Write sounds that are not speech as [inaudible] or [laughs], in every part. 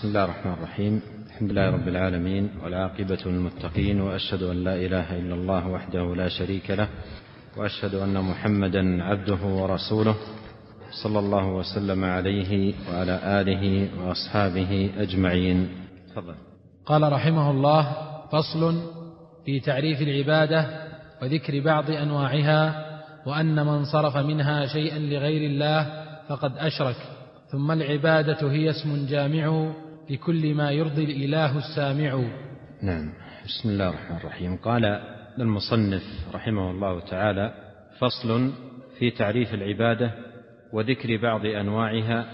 بسم الله الرحمن الرحيم. الحمد لله رب العالمين والعاقبة للمتقين وأشهد أن لا إله إلا الله وحده لا شريك له وأشهد أن محمدا عبده ورسوله صلى الله وسلم عليه وعلى آله وأصحابه أجمعين. تفضل. قال رحمه الله فصل في تعريف العبادة وذكر بعض أنواعها وأن من صرف منها شيئا لغير الله فقد أشرك ثم العبادة هي اسم جامع لكل ما يرضي الإله السامع. نعم. بسم الله الرحمن الرحيم. قال المصنف رحمه الله تعالى فصل في تعريف العبادة وذكر بعض أنواعها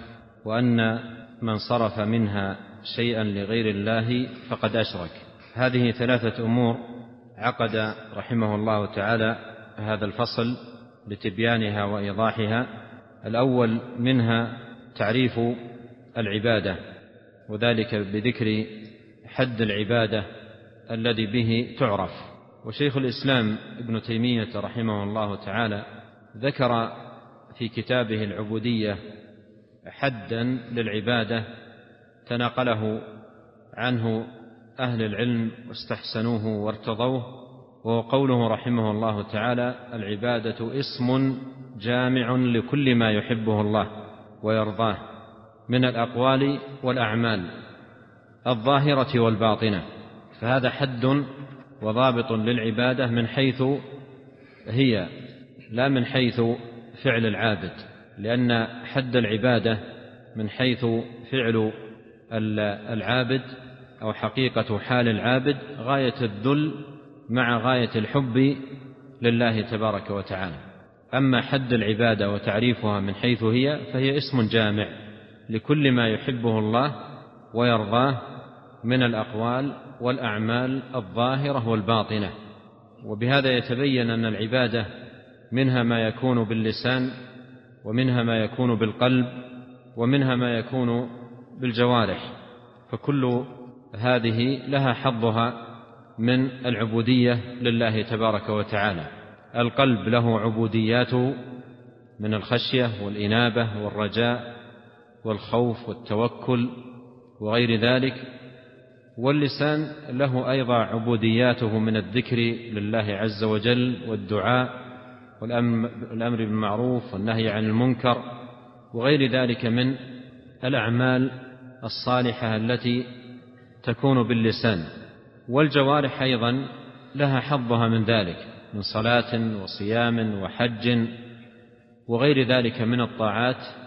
وأن من صرف منها شيئا لغير الله فقد أشرك. هذه ثلاثة أمور عقد رحمه الله تعالى هذا الفصل لتبيانها وإيضاحها. الأول منها تعريف العبادة. وذلك بذكر حد العبادة الذي به تعرف. وشيخ الإسلام ابن تيمية رحمه الله تعالى ذكر في كتابه العبودية حدا للعبادة تناقله عنه أهل العلم واستحسنوه وارتضوه وهو قوله رحمه الله تعالى العبادة اسم جامع لكل ما يحبه الله ويرضاه. من الأقوال والأعمال الظاهرة والباطنة فهذا حد وضابط للعبادة من حيث هي لا من حيث فعل العابد لأن حد العبادة من حيث فعل العابد أو حقيقة حال العابد غاية الذل مع غاية الحب لله تبارك وتعالى. أما حد العبادة وتعريفها من حيث هي فهي اسم جامع. لكل ما يحبه الله ويرضاه من الأقوال والأعمال الظاهرة والباطنة. وبهذا يتبين أن العبادة منها ما يكون باللسان ومنها ما يكون بالقلب ومنها ما يكون بالجوارح. فكل هذه لها حظها من العبودية لله تبارك وتعالى. القلب له عبودياته من الخشية والإنابة والرجاء والخوف والتوكل وغير ذلك واللسان له أيضا عبودياته من الذكر لله عز وجل والدعاء والامر بالمعروف والنهي عن المنكر وغير ذلك من الأعمال الصالحة التي تكون باللسان. والجوارح أيضا لها حظها من ذلك من صلاة وصيام وحج وغير ذلك من الطاعات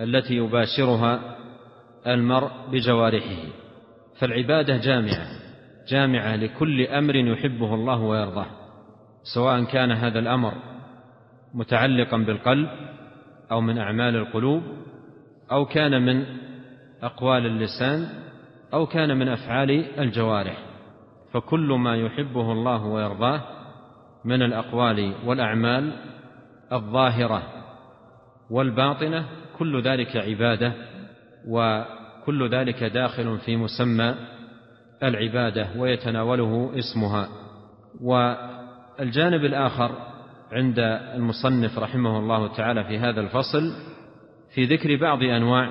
التي يباشرها المرء بجوارحه. فالعبادة جامعة جامعة لكل أمر يحبه الله ويرضاه سواء كان هذا الأمر متعلقا بالقلب أو من أعمال القلوب أو كان من أقوال اللسان أو كان من أفعال الجوارح. فكل ما يحبه الله ويرضاه من الأقوال والأعمال الظاهرة والباطنة كل ذلك عبادة وكل ذلك داخل في مسمى العبادة ويتناوله اسمها. والجانب الآخر عند المصنف رحمه الله تعالى في هذا الفصل في ذكر بعض أنواع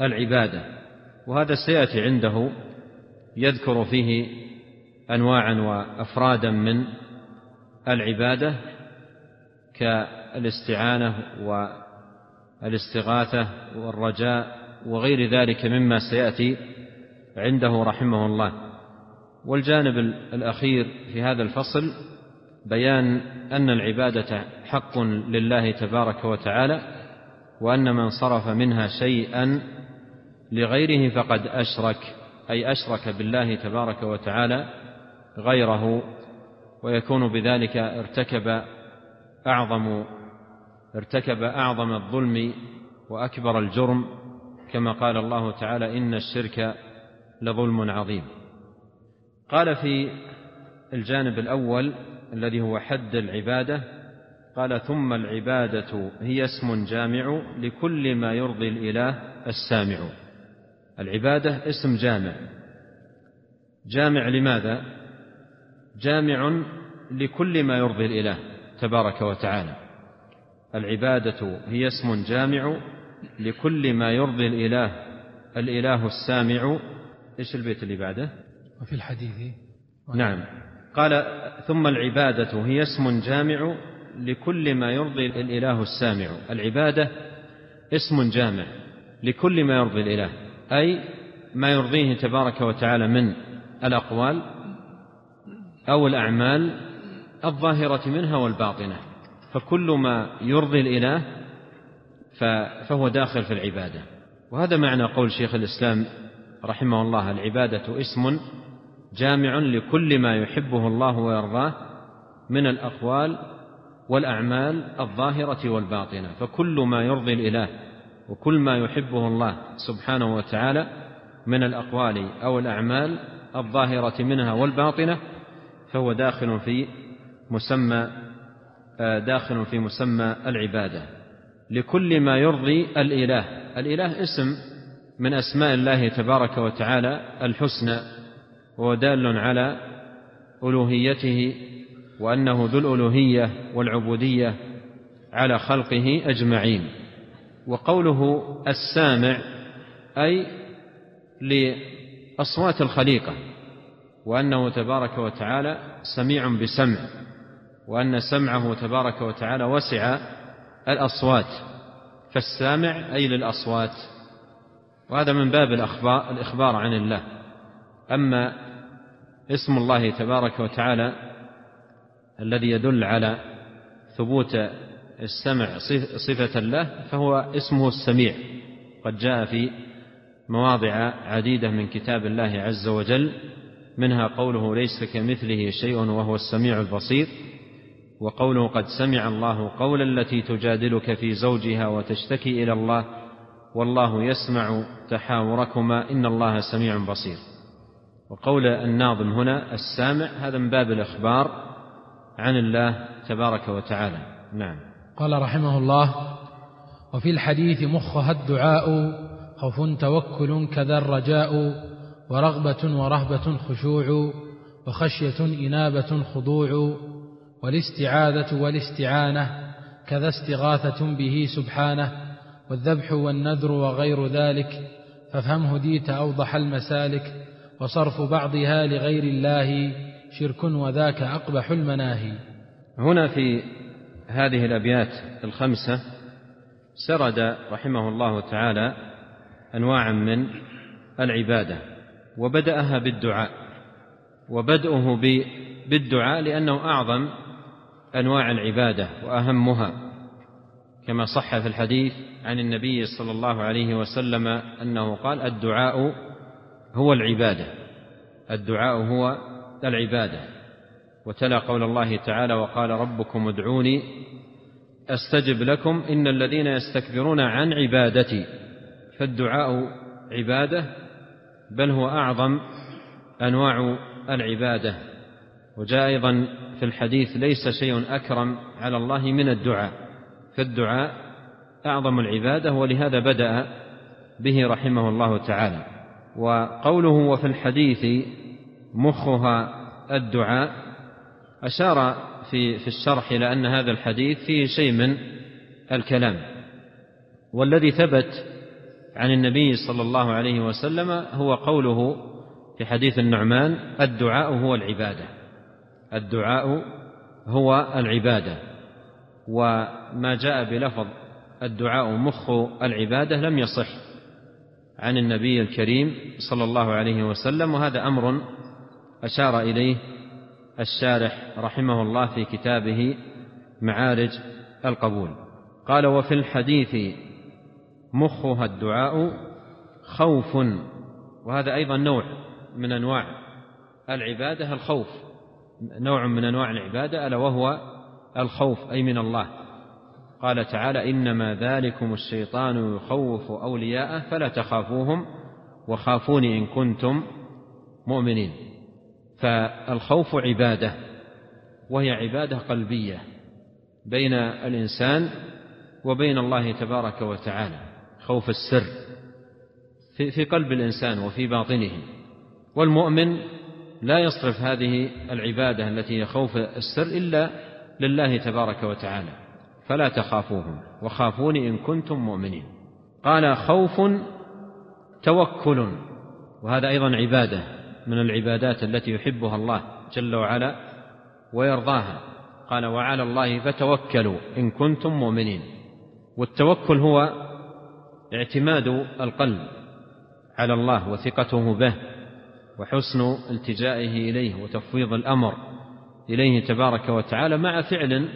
العبادة. وهذا سيأتي عنده يذكر فيه أنواعا وأفرادا من العبادة كالاستعانة والاستغاثة والرجاء وغير ذلك مما سيأتي عنده رحمه الله. والجانب الأخير في هذا الفصل بيان أن العبادة حق لله تبارك وتعالى وأن من صرف منها شيئا لغيره فقد أشرك أي أشرك بالله تبارك وتعالى غيره ويكون بذلك ارتكب أعظم ارتكب أعظم الظلم وأكبر الجرم كما قال الله تعالى إن الشرك لظلم عظيم. قال في الجانب الأول الذي هو حد العبادة قال ثم العبادة هي اسم جامع لكل ما يرضي الإله السامع. العبادة اسم جامع. جامع لماذا؟ جامع لكل ما يرضي الإله تبارك وتعالى. العبادة هي اسم جامع لكل ما يرضي الإله. الإله السامع. إيش البيت اللي بعده؟ وفي الحديث. نعم. قال ثم العبادة هي اسم جامع لكل ما يرضي الإله السامع. العبادة اسم جامع لكل ما يرضي الإله أي ما يرضيه تبارك وتعالى من الأقوال أو الأعمال الظاهرة منها والباطنة. فكل ما يرضي الإله فهو داخل في العبادة. وهذا معنى قول شيخ الإسلام رحمه الله العبادة اسم جامع لكل ما يحبه الله ويرضاه من الأقوال والأعمال الظاهرة والباطنة. فكل ما يرضي الإله وكل ما يحبه الله سبحانه وتعالى من الأقوال أو الأعمال الظاهرة منها والباطنة فهو داخل في مسمى داخل في مسمى العبادة. لكل ما يرضي الإله. الإله اسم من أسماء الله تبارك وتعالى الحسنى وهو دال على ألوهيته وأنه ذو الألوهية والعبودية على خلقه أجمعين. وقوله السامع أي لأصوات الخليقة وأنه تبارك وتعالى سميع بسمع. وأن سمعه تبارك وتعالى وسع الأصوات فالسامع أي للأصوات. وهذا من باب الأخبار, الإخبار عن الله. أما اسم الله تبارك وتعالى الذي يدل على ثبوت السمع صفة له فهو اسمه السميع. قد جاء في مواضع عديدة من كتاب الله عز وجل منها قوله ليس كمثله شيء وهو السميع البصير وقوله قد سمع الله قول التي تجادلك في زوجها وتشتكي إلى الله والله يسمع تحاوركما إن الله سميع بصير. وقول الناظم هنا السامع هذا من باب الإخبار عن الله تبارك وتعالى. نعم. قال رحمه الله وفي الحديث مخها الدعاء خوف توكل كذا الرجاء ورغبة ورهبة خشوع وخشية إنابة خضوع. والاستعاذة والاستعانة كذا استغاثة به سبحانه والذبح والنذر وغير ذلك فافهم هديت أوضح المسالك وصرف بعضها لغير الله شرك وذاك أقبح المناهي. هنا في هذه الأبيات الخمسة سرد رحمه الله تعالى أنواعا من العبادة وبدأها بالدعاء وبدأه بالدعاء لأنه أعظم أنواع العبادة وأهمها كما صح في الحديث عن النبي صلى الله عليه وسلم أنه قال الدعاء هو العبادة الدعاء هو العبادة. وتلا قول الله تعالى وقال ربكم ادعوني أستجب لكم إن الذين يستكبرون عن عبادتي. فالدعاء عبادة بل هو أعظم أنواع العبادة. وجاء أيضا في الحديث ليس شيء أكرم على الله من الدعاء فالدعاء أعظم العبادة ولهذا بدأ به رحمه الله تعالى. وقوله وفي الحديث مخها الدعاء أشار في في الشرح إلى أن هذا الحديث فيه شيء من الكلام. والذي ثبت عن النبي صلى الله عليه وسلم هو قوله في حديث النعمان الدعاء هو العبادة. الدعاء هو العبادة وما جاء بلفظ الدعاء مخ العبادة لم يصح عن النبي الكريم صلى الله عليه وسلم وهذا أمر أشار إليه الشارح رحمه الله في كتابه معارج القبول. قال وفي الحديث مخها الدعاء خوف وهذا أيضا نوع من أنواع العبادة الخوف. نوع من أنواع العبادة ألا وهو الخوف أي من الله. قال تعالى إنما ذلكم الشيطان يخوف أولياءه فلا تخافوهم وخافوني إن كنتم مؤمنين. فالخوف عبادة وهي عبادة قلبية بين الإنسان وبين الله تبارك وتعالى خوف السر في قلب الإنسان وفي باطنه. والمؤمن لا يصرف هذه العبادة التي هي خوف السر إلا لله تبارك وتعالى. فلا تخافوهم وخافوني إن كنتم مؤمنين. قال خوف توكل. وهذا أيضا عبادة من العبادات التي يحبها الله جل وعلا ويرضاها. قال وعلى الله فتوكلوا إن كنتم مؤمنين. والتوكل هو اعتماد القلب على الله وثقته به وحسن التجائه إليه وتفويض الأمر إليه تبارك وتعالى مع فعل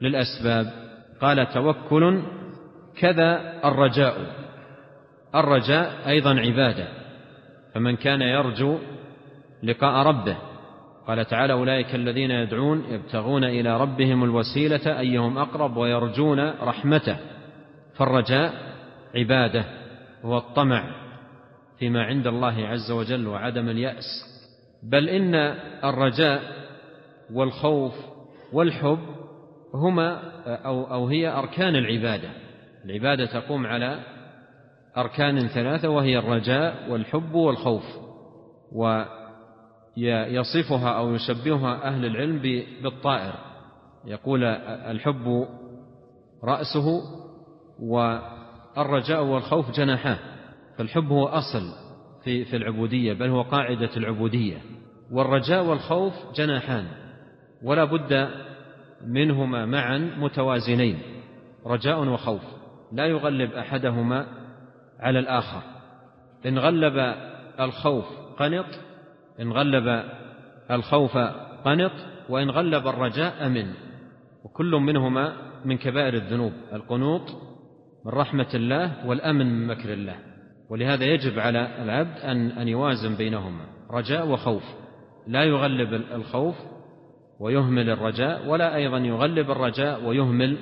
للأسباب. قال توكل كذا الرجاء. الرجاء أيضا عبادة فمن كان يرجو لقاء ربه. قال تعالى أولئك الذين يدعون يبتغون إلى ربهم الوسيلة أيهم أقرب ويرجون رحمته. فالرجاء عبادة هو الطمع. فيما عند الله عز وجل وعدم اليأس بل إن الرجاء والخوف والحب هما أو أو هي أركان العبادة. العبادة تقوم على أركان ثلاثة وهي الرجاء والحب والخوف. ويصفها أو يشبهها أهل العلم بالطائر. يقول الحب رأسه والرجاء والخوف جناحاه. فالحب هو أصل في في العبودية بل هو قاعدة العبودية. والرجاء والخوف جناحان ولا بد منهما معا متوازنين رجاء وخوف. لا يغلب أحدهما على الآخر. إن غلب الخوف قنط إن غلب الخوف قنط وإن غلب الرجاء أمن. وكل منهما من كبائر الذنوب القنوط من رحمة الله والأمن من مكر الله. ولهذا يجب على العبد أن أن يوازن بينهما. رجاء وخوف. لا يغلب الخوف ويهمل الرجاء ولا أيضا يغلب الرجاء ويهمل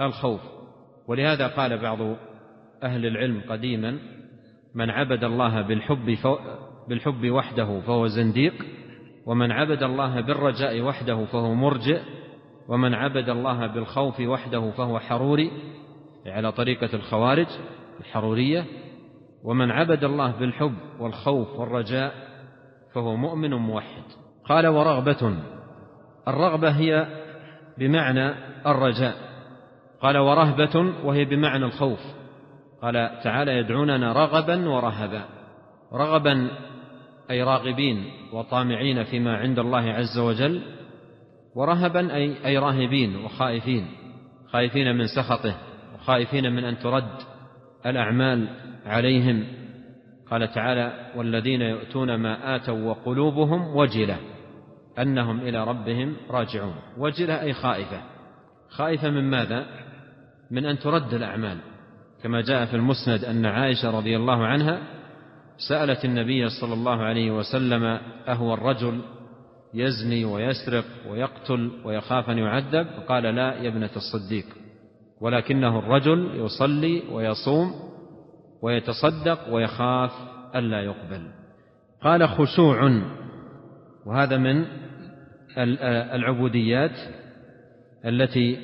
الخوف. ولهذا قال بعض أهل العلم قديما من عبد الله بالحب بالحب وحده فهو زنديق ومن عبد الله بالرجاء وحده فهو مرجئ ومن عبد الله بالخوف وحده فهو حروري. على طريقة الخوارج الحرورية ومن عبد الله بالحب والخوف والرجاء فهو مؤمن موحد. قال ورغبة. الرغبة هي بمعنى الرجاء. قال ورهبة وهي بمعنى الخوف. قال تعالى يدعوننا رغبا ورهبا. رغبا أي راغبين وطامعين فيما عند الله عز وجل. ورهبا أي, أي راهبين وخائفين. خائفين من سخطه. وخائفين من أن ترد الأعمال. عليهم. قال تعالى والذين يؤتون ما آتوا وقلوبهم وجلة أنهم إلى ربهم راجعون. وجلة أي خائفة. خائفة من ماذا؟ من أن ترد الأعمال. كما جاء في المسند أن عائشة رضي الله عنها سألت النبي صلى الله عليه وسلم أهو الرجل يزني ويسرق ويقتل ويخاف أن يعذب؟ قال لا يا ابنة الصديق ولكنه الرجل يصلي ويصوم ويتصدق ويخاف ألا يقبل. قال خشوع وهذا من العبوديات التي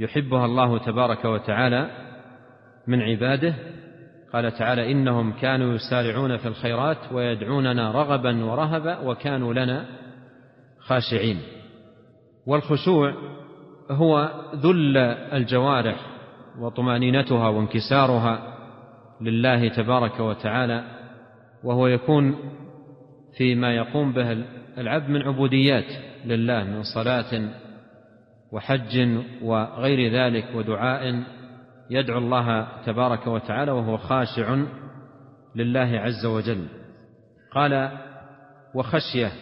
يحبها الله تبارك وتعالى من عباده. قال تعالى إنهم كانوا يسارعون في الخيرات ويدعوننا رغبا ورهبا وكانوا لنا خاشعين. والخشوع هو ذل الجوارح وطمأنينتها وانكسارها لله تبارك وتعالى وهو يكون فيما يقوم به العبد من عبوديات لله من صلاة وحج وغير ذلك ودعاء يدعو الله تبارك وتعالى وهو خاشع لله عز وجل. قال وخشية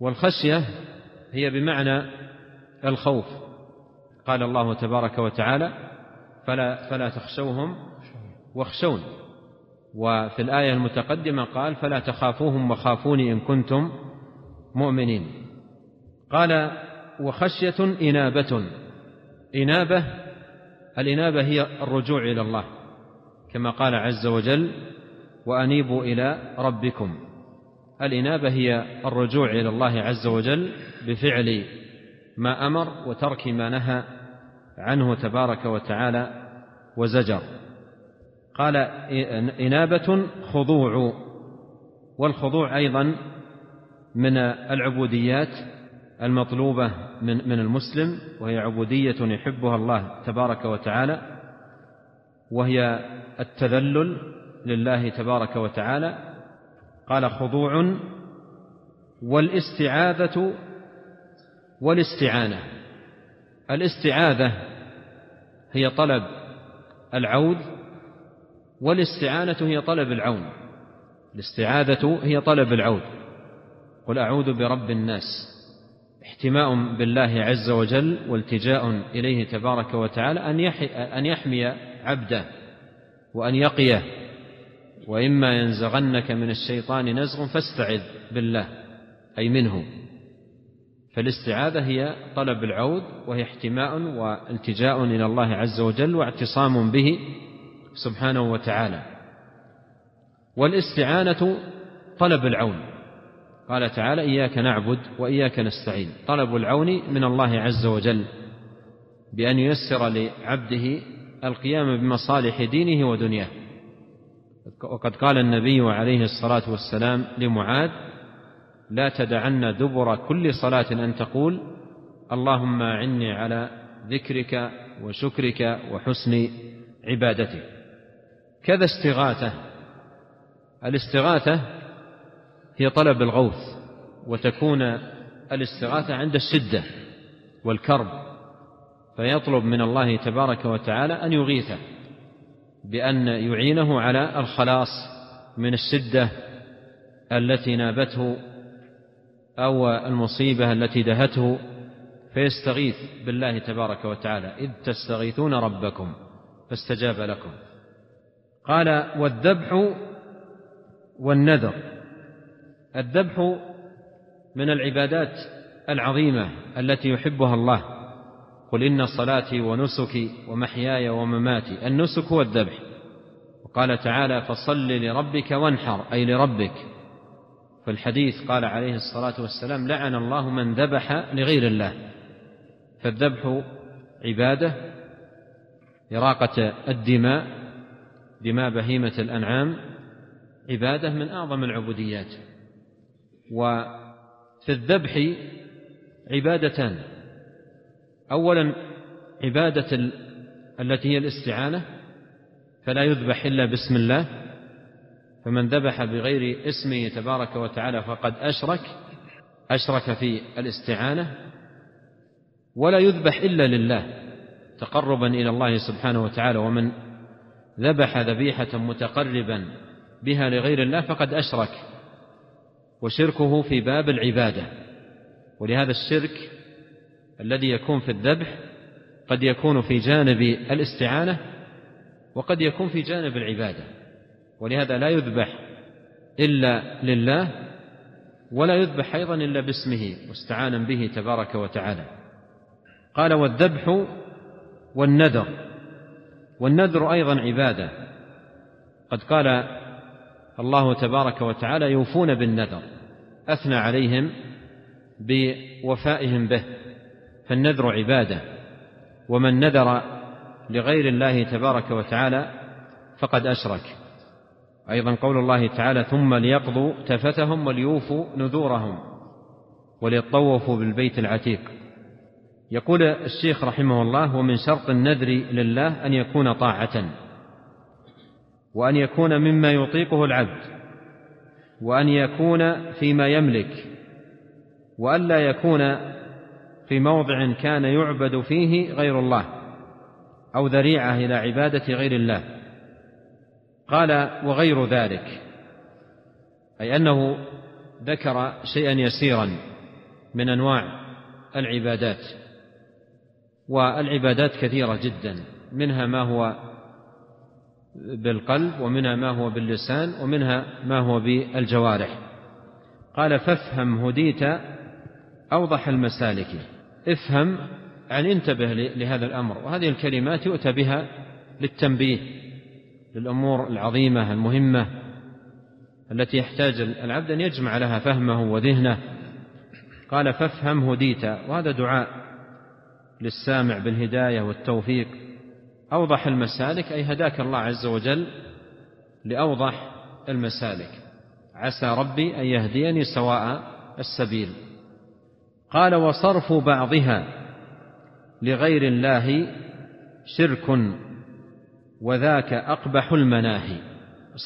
والخشية هي بمعنى الخوف. قال الله تبارك وتعالى فلا فلا تخشوهم واخشون. وفي الآية المتقدمة قال فلا تخافوهم وخافوني إن كنتم مؤمنين. قال وخشية إنابة. إنابة الإنابة هي الرجوع إلى الله كما قال عز وجل وأنيبوا إلى ربكم. الإنابة هي الرجوع إلى الله عز وجل بفعل ما أمر وترك ما نهى عنه تبارك وتعالى وزجر. قال إنابة خضوع والخضوع أيضا من العبوديات المطلوبة من من المسلم وهي عبودية يحبها الله تبارك وتعالى وهي التذلل لله تبارك وتعالى. قال خضوع والاستعاذة والاستعانة. الاستعاذة هي طلب العوذ والاستعانة هي طلب العون. الاستعاذة هي طلب العوذ قل أعوذ برب الناس. احتماء بالله عز وجل والتجاء إليه تبارك وتعالى أن يحمي عبده وأن يقيه. وإما ينزغنك من الشيطان نزغ فاستعذ بالله أي منه. فالاستعاذة هي طلب العود وهي احتماء والتجاء إلى الله عز وجل واعتصام به. سبحانه وتعالى. والاستعانة طلب العون. قال تعالى إياك نعبد وإياك نستعين. طلب العون من الله عز وجل بأن ييسر لعبده القيام بمصالح دينه ودنياه. وقد قال النبي عليه الصلاة والسلام لمعاذ لا تدعن دبر كل صلاة أن تقول اللهم أعني على ذكرك وشكرك وحسن عبادتك. كذا استغاثة. الاستغاثة هي طلب الغوث وتكون الاستغاثة عند الشدة والكرب فيطلب من الله تبارك وتعالى أن يغيثه بأن يعينه على الخلاص من الشدة التي نابته أو المصيبة التي دهته فيستغيث بالله تبارك وتعالى. إذ تستغيثون ربكم فاستجاب لكم. قال والذبح والنذر. الذبح من العبادات العظيمة التي يحبها الله. قل إن صلاتي ونسكي ومحياي ومماتي. النسك هو الذبح. وقال تعالى فصل لربك وانحر أي لربك. في الحديث قال عليه الصلاة والسلام لعن الله من ذبح لغير الله. فالذبح عبادة إراقة الدماء دماء بهيمة الأنعام عبادة من أعظم العبوديات. وفي الذبح عبادتان. أولا عبادة التي هي الاستعانة فلا يذبح إلا باسم الله فمن ذبح بغير اسمه تبارك وتعالى فقد أشرك أشرك في الاستعانة. ولا يذبح إلا لله تقربا إلى الله سبحانه وتعالى. ومن ذبح ذبيحة متقربا بها لغير الله فقد أشرك وشركه في باب العبادة. ولهذا الشرك الذي يكون في الذبح قد يكون في جانب الاستعانة وقد يكون في جانب العبادة. ولهذا لا يذبح إلا لله ولا يذبح أيضا إلا باسمه مستعانا به تبارك وتعالى. قال والذبح والنذر. والنذر أيضا عبادة. قد قال الله تبارك وتعالى يوفون بالنذر أثنى عليهم بوفائهم به فالنذر عبادة. ومن نذر لغير الله تبارك وتعالى فقد أشرك. أيضا قول الله تعالى ثم ليقضوا تفتهم وليوفوا نذورهم وليطوفوا بالبيت العتيق. يقول الشيخ رحمه الله ومن شرط النذر لله أن يكون طاعة وأن يكون مما يطيقه العبد وأن يكون فيما يملك وألا يكون في موضع كان يعبد فيه غير الله أو ذريعة إلى عبادة غير الله. قال وغير ذلك أي أنه ذكر شيئا يسيرا من أنواع العبادات. والعبادات كثيرة جدا منها ما هو بالقلب ومنها ما هو باللسان ومنها ما هو بالجوارح. قال فافهم هديت أوضح المسالك. افهم يعني انتبه لهذا الأمر. وهذه الكلمات يؤتى بها للتنبيه للأمور العظيمة المهمة التي يحتاج العبد أن يجمع لها فهمه وذهنه. قال فافهم هديت. وهذا دعاء للسامع بالهداية والتوفيق. أوضح المسالك أي هداك الله عز وجل لأوضح المسالك. عسى ربي أن يهديني سواء السبيل. قال وصرف بعضها لغير الله شرك وذاك أقبح المناهي.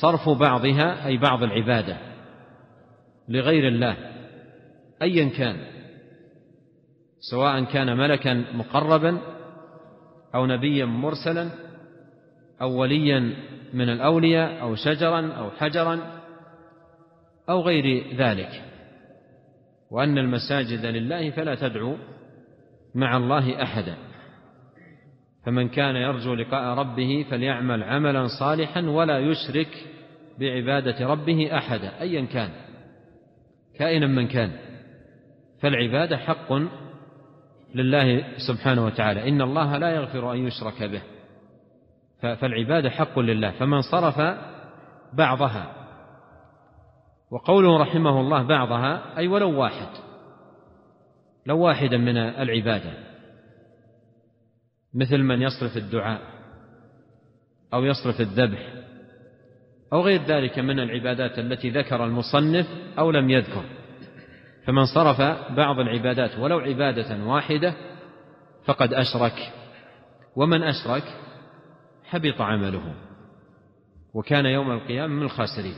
صرف بعضها أي بعض العبادة لغير الله أيا كان. سواء كان ملكا مقربا أو نبيا مرسلا أو وليا من الأولياء أو شجرا أو حجرا أو غير ذلك. وأن المساجد لله فلا تدعو مع الله أحدا. فمن كان يرجو لقاء ربه فليعمل عملا صالحا ولا يشرك بعبادة ربه أحدا أيا كان كائنا من كان. فالعبادة حق لله سبحانه وتعالى. إن الله لا يغفر أن يشرك به. فالعبادة حق لله. فمن صرف بعضها وقوله رحمه الله بعضها أي ولو واحد لو واحدا من العبادة مثل من يصرف الدعاء أو يصرف الذبح أو غير ذلك من العبادات التي ذكر المصنف أو لم يذكر. فمن صرف بعض العبادات ولو عبادة واحدة فقد أشرك ومن أشرك حبط عمله وكان يوم القيامة من الخاسرين.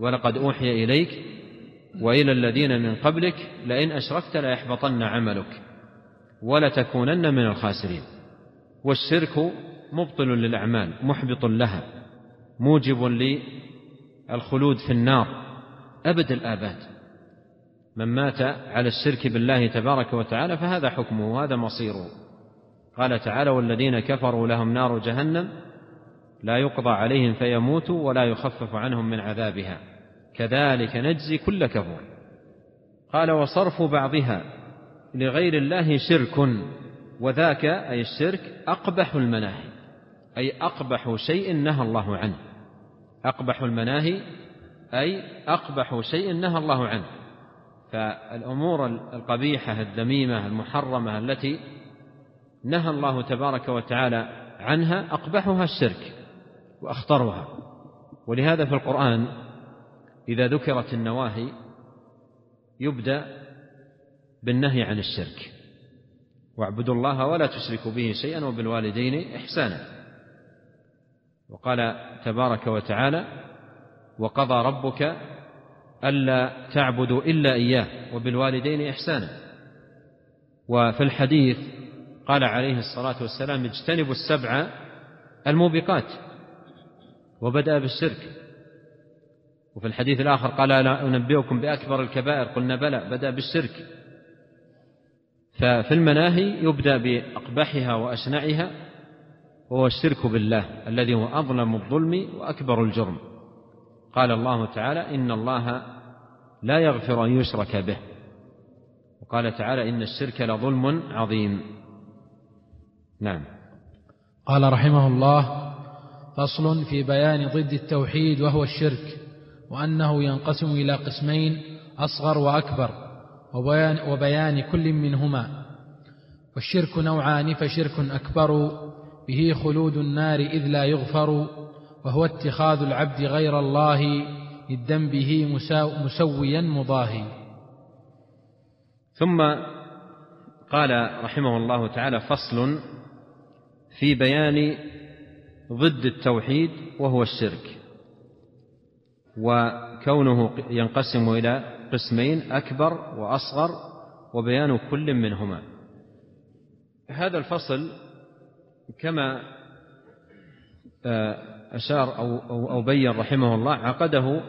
ولقد أوحي إليك وإلى الذين من قبلك لئن أشركت ليحبطن عملك ولتكونن من الخاسرين. والشرك مبطل للأعمال محبط لها موجب للخلود في النار أبد الآباد. من مات على الشرك بالله تبارك وتعالى فهذا حكمه وهذا مصيره. قال تعالى والذين كفروا لهم نار جهنم لا يقضى عليهم فيموتوا ولا يخفف عنهم من عذابها. كذلك نجزي كل كفور. قال وصرف بعضها لغير الله شرك وذاك أي الشرك أقبح المناهي أي أقبح شيء نهى الله عنه. أقبح المناهي أي أقبح شيء نهى الله عنه. فالأمور القبيحة الذميمة المحرمة التي نهى الله تبارك وتعالى عنها أقبحها الشرك وأخطرها. ولهذا في القرآن إذا ذكرت النواهي يبدأ بالنهي عن الشرك. واعبدوا الله ولا تشركوا به شيئا وبالوالدين إحسانا. وقال تبارك وتعالى وقضى ربك ألا تعبدوا إلا إياه وبالوالدين إحسانا. وفي الحديث قال عليه الصلاة والسلام اجتنبوا السبع الموبقات وبدأ بالشرك. وفي الحديث الآخر قال لا أنبئكم بأكبر الكبائر. قلنا بلى بدأ بالشرك. ففي المناهي يبدأ بأقبحها وأشنعها وهو الشرك بالله الذي هو أظلم الظلم وأكبر الجرم. قال الله تعالى إن الله لا يغفر أن يشرك به. وقال تعالى إن الشرك لظلم عظيم. نعم. قال رحمه الله فصل في بيان ضد التوحيد وهو الشرك وأنه ينقسم إلى قسمين أصغر وأكبر وبيان, وبيان كل منهما. والشرك نوعان فشرك أكبر به خلود النار إذ لا يغفر وهو اتخاذ العبد غير الله للدم به مسويا مضاهي. ثم قال رحمه الله تعالى فصل في بيان ضد التوحيد وهو الشرك. وكونه ينقسم إلى قسمين أكبر وأصغر وبيان كل منهما. هذا الفصل كما آه، أشار أو, أو, أو بين رحمه الله عقده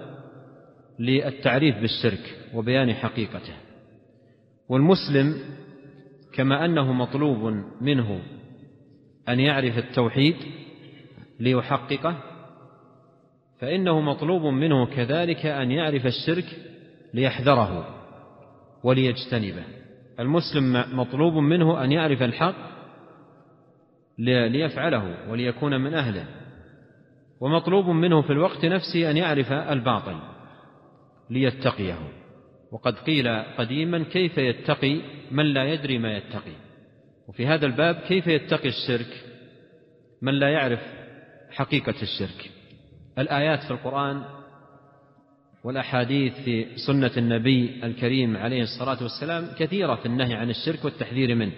للتعريف بالشرك وبيان حقيقته. والمسلم كما أنه مطلوب منه أن يعرف التوحيد ليحققه فإنه مطلوب منه كذلك أن يعرف الشرك ليحذره وليجتنبه. المسلم مطلوب منه أن يعرف الحق ليفعله وليكون من أهله. ومطلوب منه في الوقت نفسه أن يعرف الباطل ليتقيه. وقد قيل قديما كيف يتقي من لا يدري ما يتقي. وفي هذا الباب كيف يتقي الشرك من لا يعرف حقيقة الشرك. الآيات في القرآن والأحاديث في سنة النبي الكريم عليه الصلاة والسلام كثيرة في النهي عن الشرك والتحذير منه.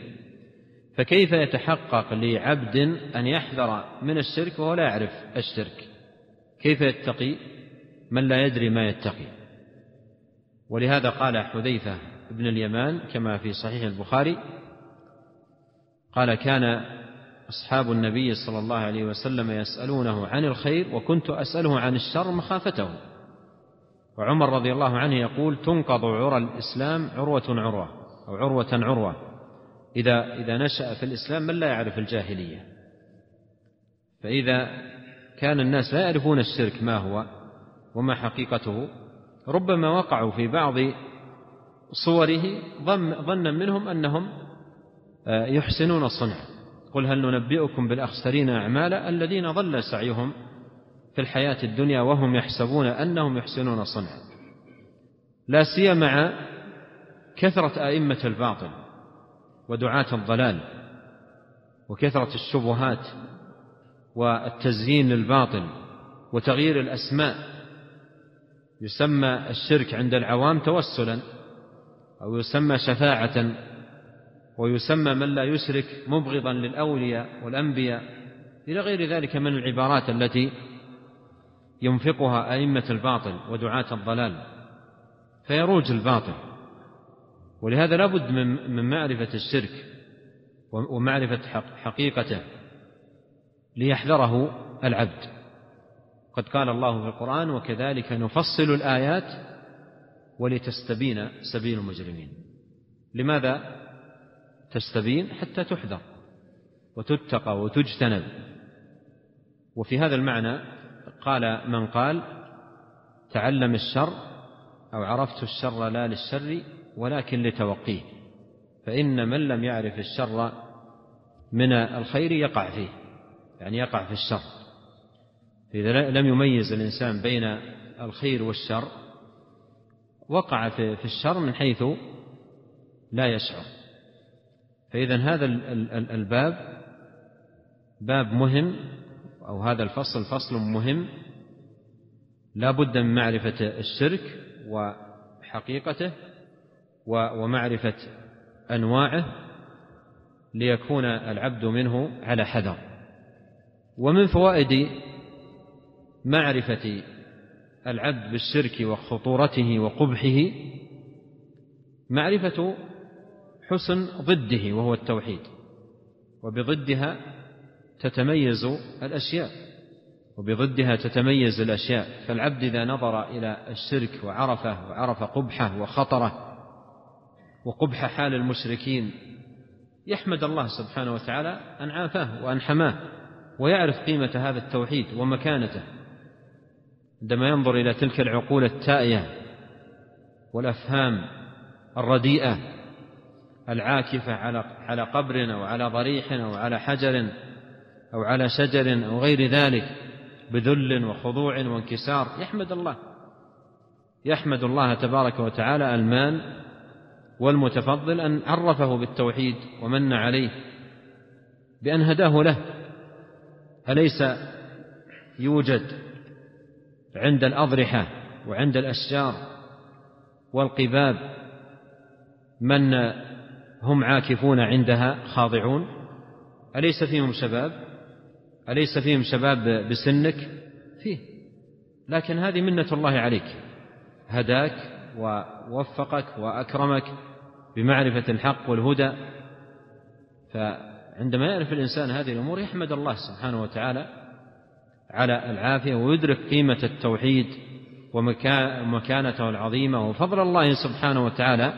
فكيف يتحقق لعبد أن يحذر من الشرك وهو لا يعرف الشرك؟ كيف يتقي؟ من لا يدري ما يتقي. ولهذا قال حذيفة بن اليمان كما في صحيح البخاري قال كان أصحاب النبي صلى الله عليه وسلم يسألونه عن الخير وكنت أسأله عن الشر مخافته. وعمر رضي الله عنه يقول تنقض عرى الإسلام عروة عروة أو عروة عروة. إذا إذا نشأ في الإسلام من لا يعرف الجاهلية؟ فإذا كان الناس لا يعرفون الشرك ما هو وما حقيقته ربما وقعوا في بعض صوره ظنا منهم أنهم آه، يحسنون الصنع. قل هل ننبئكم بالأخسرين أعمالا الذين ضل سعيهم في الحياة الدنيا وهم يحسبون أنهم يحسنون صنعا لا سيما مع كثرة أئمة الباطل. ودعاة الضلال وكثرة الشبهات والتزيين للباطل وتغيير الأسماء. يسمى الشرك عند العوام توسلا أو يسمى شفاعة ويسمى من لا يشرك مبغضا للأولياء والأنبياء. إلى غير ذلك من العبارات التي ينفقها أئمة الباطل ودعاة الضلال. فيروج الباطل. ولهذا لا بد من معرفة الشرك ومعرفة حقيقته ليحذره العبد. قد قال الله في القرآن وكذلك نفصل الآيات ولتستبين سبيل المجرمين. لماذا تستبين؟ حتى تحذر وتتقى وتجتنب. وفي هذا المعنى قال من قال تعلم الشر أو عرفت الشر لا للشر ولكن لتوقيه فإن من لم يعرف الشر من الخير يقع فيه يعني يقع في الشر. إذا لم يميز الإنسان بين الخير والشر وقع في الشر من حيث لا يشعر. فإذا هذا الباب باب مهم أو هذا الفصل فصل مهم. لا بد من معرفة الشرك وحقيقته ومعرفة أنواعه ليكون العبد منه على حذر. ومن فوائد معرفة العبد بالشرك وخطورته وقبحه معرفة حسن ضده وهو التوحيد وبضدها تتميز الأشياء وبضدها تتميز الأشياء. فالعبد إذا نظر إلى الشرك وعرفه وعرف قبحه وخطره وقبح حال المشركين. يحمد الله سبحانه وتعالى أن عافاه وأن حماه ويعرف قيمة هذا التوحيد ومكانته. عندما ينظر إلى تلك العقول التائية والأفهام الرديئة العاكفة على على قبر أو على ضريح أو على حجر أو على شجر أو غير ذلك بذل وخضوع وانكسار يحمد الله. يحمد الله تبارك وتعالى المان والمتفضل أن عرفه بالتوحيد ومن عليه بأن هداه له. أليس يوجد عند الأضرحة وعند الأشجار والقباب من هم عاكفون عندها خاضعون؟ أليس فيهم شباب؟ أليس فيهم شباب بسنك؟ فيه. لكن هذه منة الله عليك. هداك ووفقك وأكرمك بمعرفة الحق والهدى. فعندما يعرف الإنسان هذه الأمور يحمد الله سبحانه وتعالى على العافية ويدرك قيمة التوحيد ومكانته العظيمة وفضل الله سبحانه وتعالى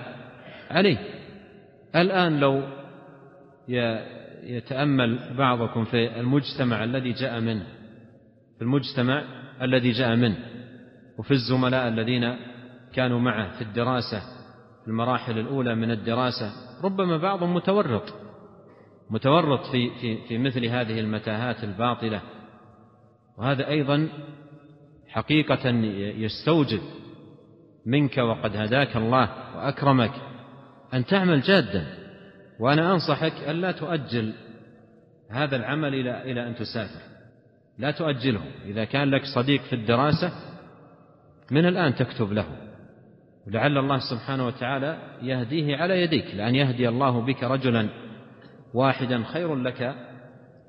عليه. الآن لو يتأمل بعضكم في المجتمع الذي جاء منه في المجتمع الذي جاء منه وفي الزملاء الذين كانوا معه في الدراسة في المراحل الأولى من الدراسة ربما بعضهم متورط متورط في في في مثل هذه المتاهات الباطلة. وهذا أيضا حقيقة يستوجب منك وقد هداك الله وأكرمك أن تعمل جادا. وأنا أنصحك أن لا تؤجل هذا العمل إلى إلى أن تسافر. لا تؤجله. إذا كان لك صديق في الدراسة من الآن تكتب له. ولعل الله سبحانه وتعالى يهديه على يديك لأن يهدي الله بك رجلا واحدا خير لك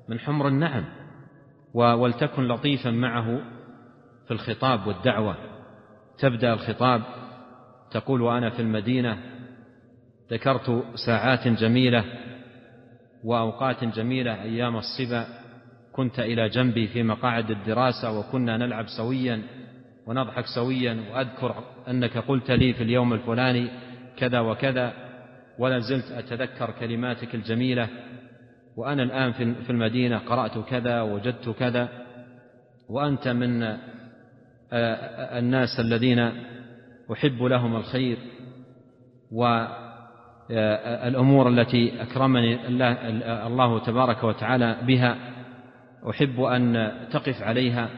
من حمر النعم ولتكن لطيفا معه في الخطاب والدعوة. تبدأ الخطاب تقول وأنا في المدينة ذكرت ساعات جميلة وأوقات جميلة أيام الصبا كنت إلى جنبي في مقاعد الدراسة وكنا نلعب سويا. ونضحك سويا وأذكر أنك قلت لي في اليوم الفلاني كذا وكذا ولا زلت أتذكر كلماتك الجميلة وأنا الآن في المدينة قرأت كذا وجدت كذا وأنت من آه، آه، الناس الذين أحب لهم الخير والأمور آه، التي أكرمني الله, الله تبارك وتعالى بها أحب أن تقف عليها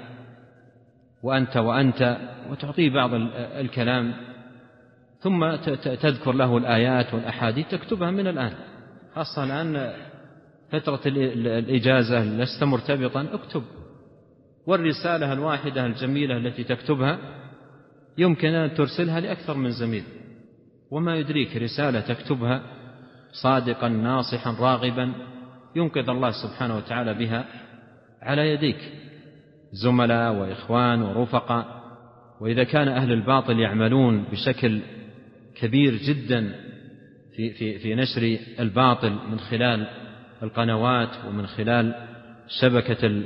وأنت وأنت وتعطيه بعض الكلام. ثم تذكر له الآيات والأحاديث تكتبها من الآن. خاصة الآن فترة الإجازة لست مرتبطا اكتب. والرسالة الواحدة الجميلة التي تكتبها يمكن أن ترسلها لأكثر من زميل. وما يدريك رسالة تكتبها صادقا ناصحا راغبا ينقذ الله سبحانه وتعالى بها على يديك. زملاء وإخوان ورفقاء. وإذا كان أهل الباطل يعملون بشكل كبير جدا في في في نشر الباطل من خلال القنوات ومن خلال شبكة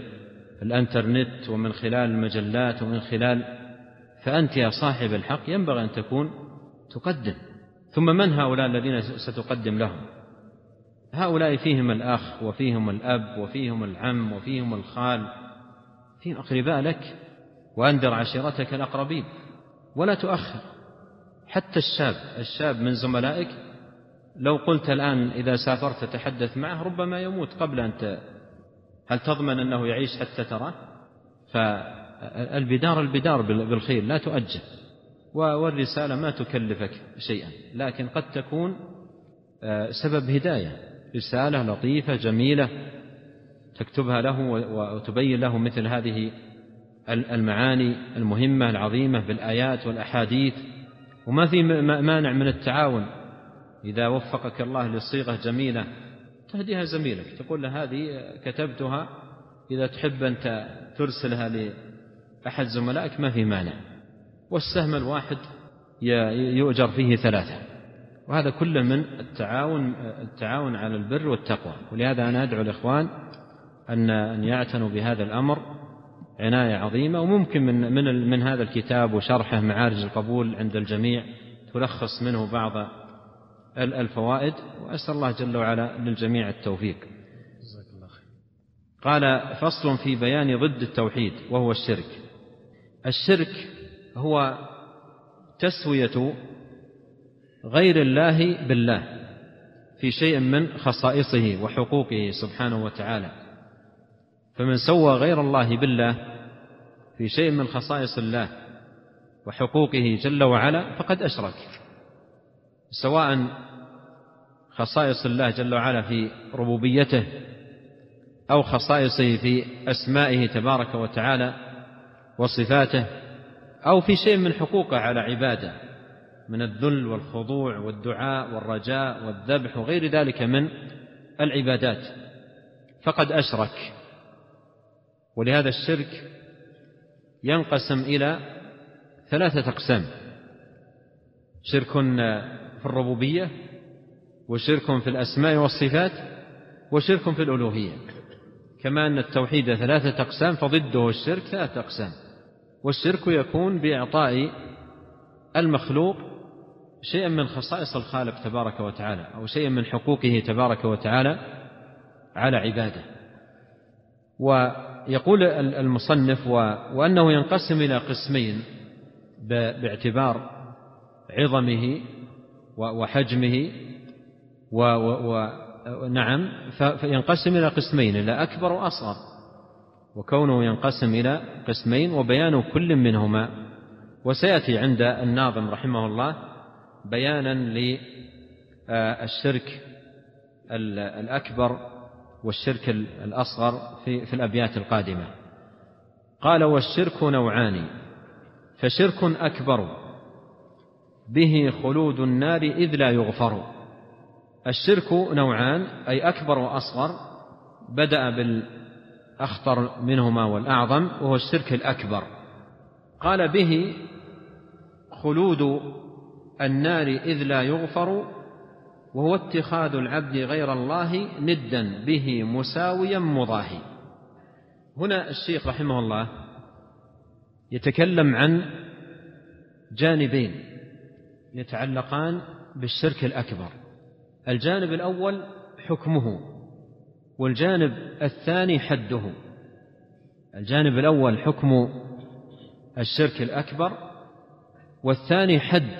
الإنترنت ومن خلال المجلات ومن خلال فأنت يا صاحب الحق ينبغي أن تكون تقدم. ثم من هؤلاء الذين ستقدم لهم؟ هؤلاء فيهم الأخ وفيهم الأب وفيهم العم وفيهم الخال فيهم أقرباء لك وأنذر عشيرتك الأقربين ولا تؤخر حتى الشاب الشاب من زملائك لو قلت الآن إذا سافرت تتحدث معه ربما يموت قبل أن. هل تضمن أنه يعيش حتى تراه فالبدار البدار بالخير لا تؤجل والرسالة ما تكلفك شيئا لكن قد تكون آه، سبب هداية رسالة لطيفة جميلة تكتبها له وتبين له مثل هذه المعاني المهمة العظيمة بالآيات والأحاديث وما في مانع من التعاون. إذا وفقك الله لصيغة جميلة تهديها زميلك تقول له هذه كتبتها إذا تحب أنت ترسلها لأحد زملائك ما في مانع. والسهم الواحد يؤجر فيه ثلاثة. وهذا كله من التعاون التعاون على البر والتقوى. ولهذا أنا أدعو الإخوان أن أن يعتنوا بهذا الأمر عناية عظيمة وممكن من من من هذا الكتاب وشرحه معارج القبول عند الجميع تلخص منه بعض الفوائد وأسأل الله جل وعلا للجميع التوفيق. قال فصل في بيان ضد التوحيد وهو الشرك. الشرك هو تسوية غير الله بالله في شيء من خصائصه وحقوقه سبحانه وتعالى. فمن سوى غير الله بالله في شيء من خصائص الله وحقوقه جل وعلا فقد أشرك. سواء خصائص الله جل وعلا في ربوبيته أو خصائصه في أسمائه تبارك وتعالى وصفاته أو في شيء من حقوقه على عباده من الذل والخضوع والدعاء والرجاء والذبح وغير ذلك من العبادات فقد أشرك. ولهذا الشرك ينقسم إلى ثلاثة أقسام. شرك في الربوبية وشرك في الأسماء والصفات وشرك في الألوهية. كما أن التوحيد ثلاثة أقسام فضده الشرك ثلاثة أقسام. والشرك يكون بإعطاء المخلوق شيئا من خصائص الخالق تبارك وتعالى أو شيئا من حقوقه تبارك وتعالى على عباده. ويقول المصنف وأنه ينقسم إلى قسمين باعتبار عظمه وحجمه ونعم فينقسم إلى قسمين إلى أكبر وأصغر وكونه ينقسم إلى قسمين وبيان كل منهما. وسيأتي عند الناظم رحمه الله بيانا للشرك الأكبر والشرك الأصغر في, في الأبيات القادمة. قال والشرك نوعان فشرك أكبر به خلود النار إذ لا يغفر. الشرك نوعان أي أكبر وأصغر بدأ بالأخطر منهما والأعظم وهو الشرك الأكبر. قال به خلود النار إذ لا يغفر وهو اتخاذ العبد غير الله ندا به مساويا مضاهي. هنا الشيخ رحمه الله يتكلم عن جانبين يتعلقان بالشرك الأكبر. الجانب الأول حكمه والجانب الثاني حده. الجانب الأول حكم الشرك الأكبر والثاني حد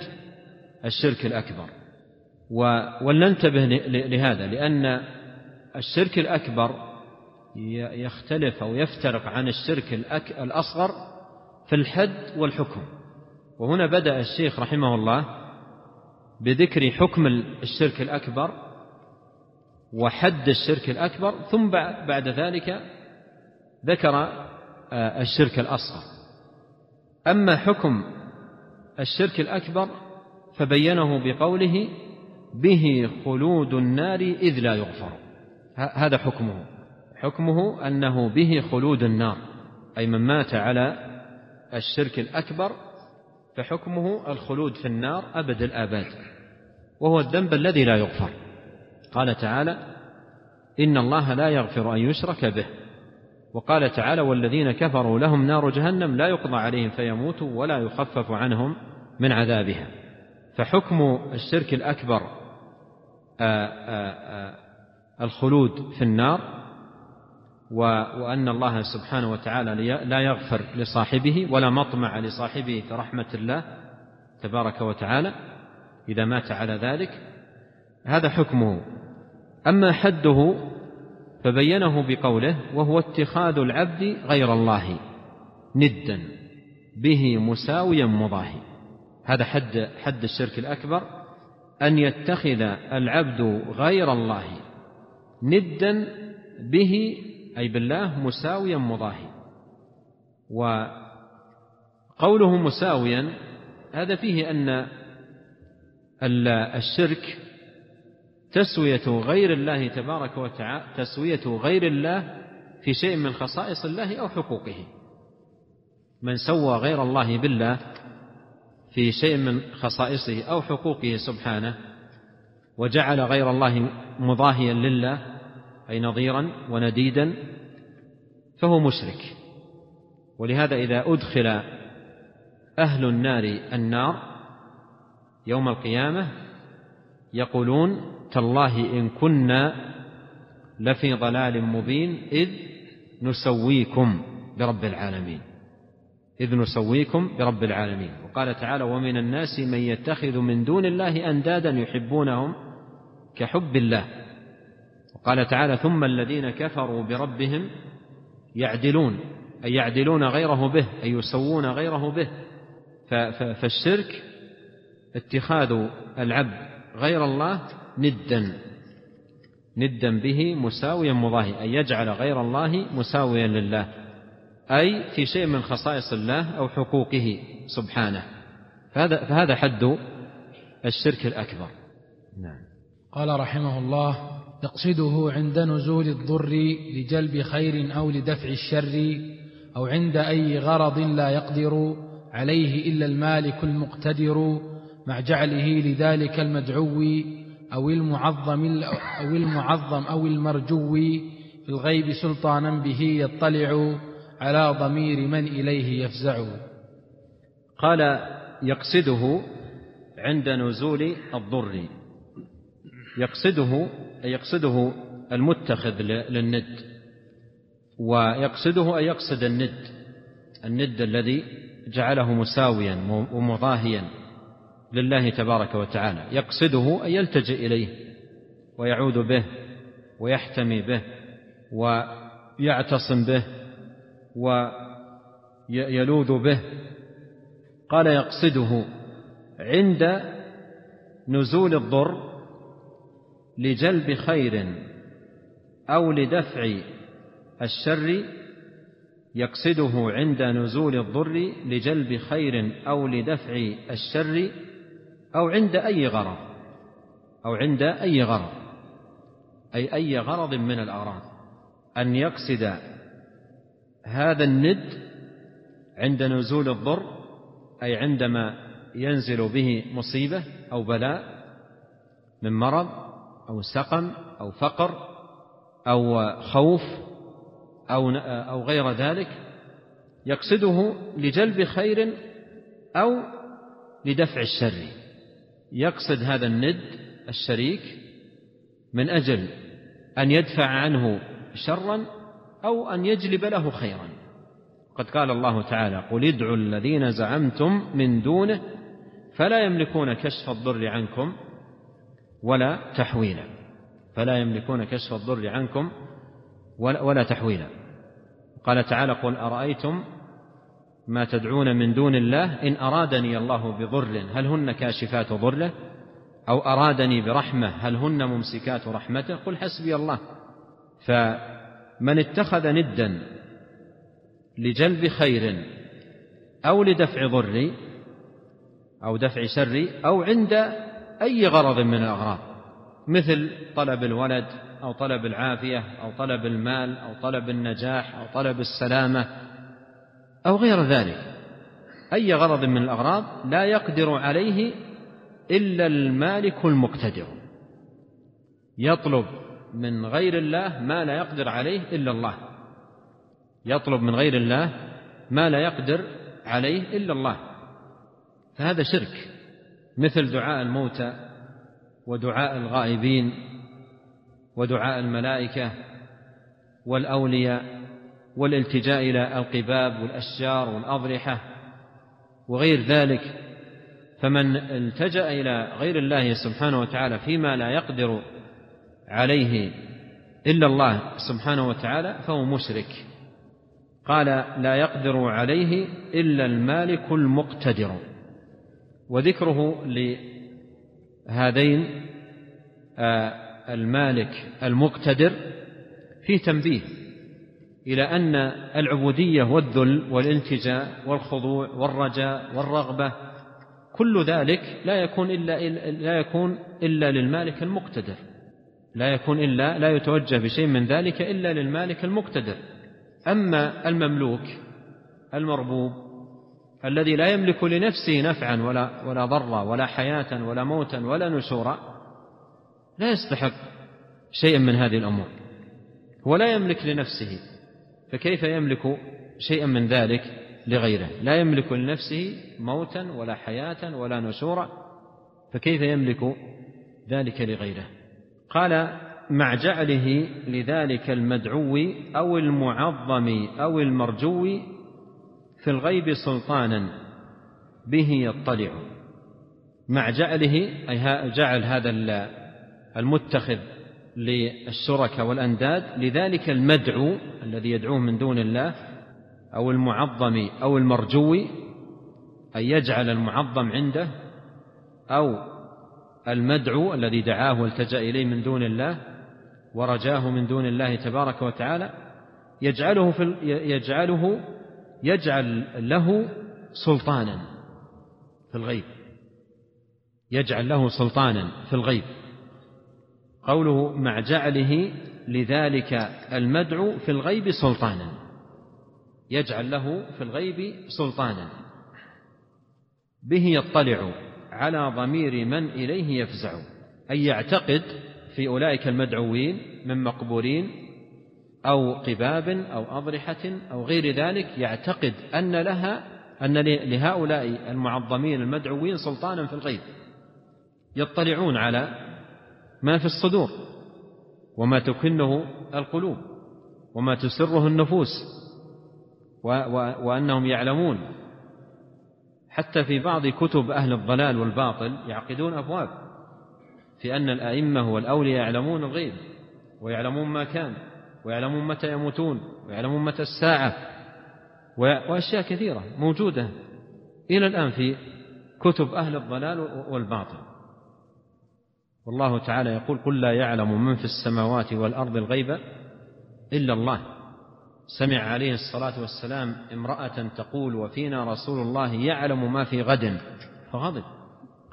الشرك الأكبر. ولننتبه لهذا لأن الشرك الأكبر يختلف أو يفترق عن الشرك الأصغر في الحد والحكم. وهنا بدأ الشيخ رحمه الله بذكر حكم الشرك الأكبر وحد الشرك الأكبر ثم بعد ذلك ذكر آه، الشرك الأصغر. أما حكم الشرك الأكبر فبينه بقوله به خلود النار إذ لا يغفر. هذا حكمه. حكمه أنه به خلود النار أي من مات على الشرك الأكبر فحكمه الخلود في النار أبد الآباد وهو الذنب الذي لا يغفر. قال تعالى إن الله لا يغفر أن يشرك به. وقال تعالى والذين كفروا لهم نار جهنم لا يقضى عليهم فيموتوا ولا يخفف عنهم من عذابها. فحكم الشرك الأكبر الخلود في النار وأن الله سبحانه وتعالى لا يغفر لصاحبه ولا مطمع لصاحبه في رحمة الله تبارك وتعالى إذا مات على ذلك. هذا حكمه. أما حده فبينه بقوله وهو اتخاذ العبد غير الله ندا به مساويا مضاهي. هذا حد حد الشرك الأكبر. أن يتخذ العبد غير الله ندا به أي بالله مساويا مضاهي وقوله مساويا هذا فيه أن الشرك تسوية غير الله تبارك وتعالى تسوية غير الله في شيء من خصائص الله أو حقوقه. من سوى غير الله بالله في شيء من خصائصه أو حقوقه سبحانه وجعل غير الله مضاهيا لله أي نظيرا ونديدا فهو مشرك. ولهذا إذا أدخل أهل النار النار يوم القيامة يقولون تالله إن كنا لفي ضلال مبين إذ نسويكم برب العالمين. إذ نسويكم برب العالمين. وقال تعالى ومن الناس من يتخذ من دون الله أندادا يحبونهم كحب الله. وقال تعالى ثم الذين كفروا بربهم يعدلون أي يعدلون غيره به أي يسوون غيره به. فالشرك اتخاذ العبد غير الله ندا ندا به مساويا مضاهي أي يجعل غير الله مساويا لله. أي في شيء من خصائص الله أو حقوقه سبحانه. فهذا, فهذا حد الشرك الأكبر. نعم. قال رحمه الله يقصده عند نزول الضر لجلب خير أو لدفع الشر أو عند أي غرض لا يقدر عليه إلا المالك المقتدر مع جعله لذلك المدعو أو المعظم أو المعظم أو المرجو في الغيب سلطانا به يطلع على ضمير من إليه يفزع. قال يقصده عند نزول الضر. يقصده يقصده المتخذ للند. ويقصده أن يقصد الند. الند الذي جعله مساويا ومضاهيا لله تبارك وتعالى. يقصده أن يلتجئ إليه ويعوذ به ويحتمي به ويعتصم به ويلوذ به. قال يقصده عند نزول الضر لجلب خير أو لدفع الشر يقصده عند نزول الضر لجلب خير أو لدفع الشر أو عند أي غرض أو عند أي غرض أي أي غرض من الأغراض أن يقصد هذا الند عند نزول الضر أي عندما ينزل به مصيبة أو بلاء من مرض أو سقم أو فقر أو خوف أو أو غير ذلك يقصده لجلب خير أو لدفع الشر. يقصد هذا الند الشريك من أجل أن يدفع عنه شرا أو أن يجلب له خيرا. قد قال الله تعالى قل ادعوا الذين زعمتم من دونه فلا يملكون كشف الضر عنكم ولا تحويلا. فلا يملكون كشف الضر عنكم ولا تحويلا. قال تعالى قل أرأيتم ما تدعون من دون الله؟ إن أرادني الله بضر هل هن كاشفات ضره؟ أو أرادني برحمة هل هن ممسكات رحمته؟ قل حسبي الله. فمن اتخذ ندا لجلب خير أو لدفع ضر أو دفع شر أو عند أي غرض من الأغراض مثل طلب الولد أو طلب العافية أو طلب المال أو طلب النجاح أو طلب السلامة أو غير ذلك. أي غرض من الأغراض لا يقدر عليه إلا المالك المقتدر يطلب من غير الله ما لا يقدر عليه إلا الله. يطلب من غير الله ما لا يقدر عليه إلا الله. فهذا شرك مثل دعاء الموتى ودعاء الغائبين ودعاء الملائكة والأولياء والالتجاء إلى القباب والأشجار والأضرحة وغير ذلك. فمن التجأ إلى غير الله سبحانه وتعالى فيما لا يقدر عليه إلا الله سبحانه وتعالى فهو مشرك. قال لا يقدر عليه إلا المالك المقتدر. وذكره لهذين آه، المالك المقتدر فيه تنبيه إلى أن العبودية والذل والالتجاء والخضوع والرجاء والرغبة كل ذلك لا يكون إلا لا يكون إلا للمالك المقتدر. لا يكون إلا لا يتوجه بشيء من ذلك إلا للمالك المقتدر. أما المملوك المربوب الذي لا يملك لنفسه نفعا ولا ولا ضرا ولا حياة ولا موتا ولا نشورا لا يستحق شيئا من هذه الأمور. هو لا يملك لنفسه فكيف يملك شيئا من ذلك لغيره؟ لا يملك لنفسه موتا ولا حياة ولا نشورا فكيف يملك ذلك لغيره؟ قال مع جعله لذلك المدعو أو المعظم أو المرجو في الغيب سلطانا به يطلع. مع جعله أي جعل هذا المتخذ للشركاء والأنداد لذلك المدعو الذي يدعوه من دون الله أو المعظم أو المرجو أن يجعل المعظم عنده أو المدعو الذي دعاه والتجأ إليه من دون الله ورجاه من دون الله تبارك وتعالى يجعله في يجعله يجعل له سلطانا في الغيب. يجعل له سلطانا في الغيب. قوله مع جعله لذلك المدعو في الغيب سلطانا. يجعل له في الغيب سلطانا. به يطلع على ضمير من إليه يفزع أي يعتقد في أولئك المدعوين من مقبورين أو قباب أو أضرحة أو غير ذلك يعتقد أن لها أن لهؤلاء المعظمين المدعوين سلطانا في الغيب. يطلعون على ما في الصدور وما تكنه القلوب وما تسره النفوس وأنهم يعلمون حتى في بعض كتب أهل الضلال والباطل يعقدون أبواب في أن الأئمة والأولياء يعلمون الغيب ويعلمون ما كان ويعلمون متى يموتون ويعلمون متى الساعة وأشياء كثيرة موجودة إلى الآن في كتب أهل الضلال والباطل. والله تعالى يقول قل لا يعلم من في السماوات والأرض الغيب إلا الله. سمع عليه الصلاة والسلام امرأة تقول وفينا رسول الله يعلم ما في غد. فغضب.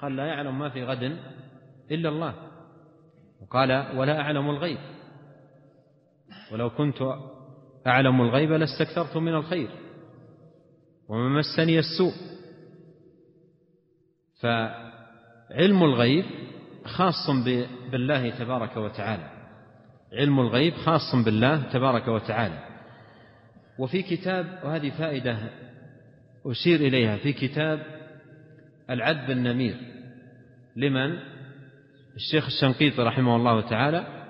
قال لا يعلم ما في غد إلا الله. وقال ولا أعلم الغيب. ولو كنت أعلم الغيب لاستكثرت من الخير وما مسني السوء. فعلم الغيب خاص بالله تبارك وتعالى. علم الغيب خاص بالله تبارك وتعالى. وفي كتاب وهذه فائدة أشير إليها في كتاب العذب النمير. لمن؟ الشيخ الشنقيطي رحمه الله تعالى.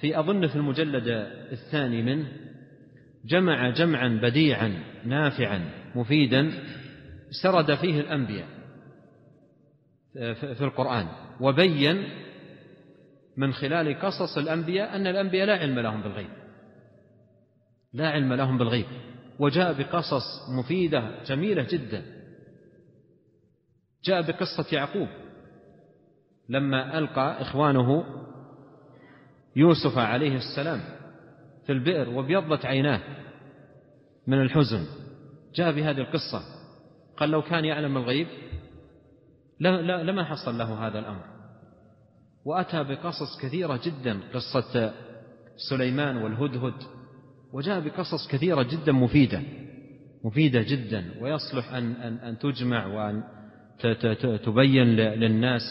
في أظن في المجلد الثاني منه جمع جمعا بديعا نافعا مفيدا سرد فيه الأنبياء في القرآن وبين من خلال قصص الأنبياء أن الأنبياء لا علم لهم بالغيب. لا علم لهم بالغيب وجاء بقصص مفيدة جميلة جدا. جاء بقصة يعقوب. لما ألقى إخوانه يوسف عليه السلام في البئر وابيضت عيناه من الحزن جاء بهذه القصة. قال لو كان يعلم الغيب لما حصل له هذا الأمر؟ وأتى بقصص كثيرة جدا قصة سليمان والهدهد. وجاء بقصص كثيرة جدا مفيدة مفيدة جدا ويصلح أن, أن, أن تجمع وأن تبين للناس.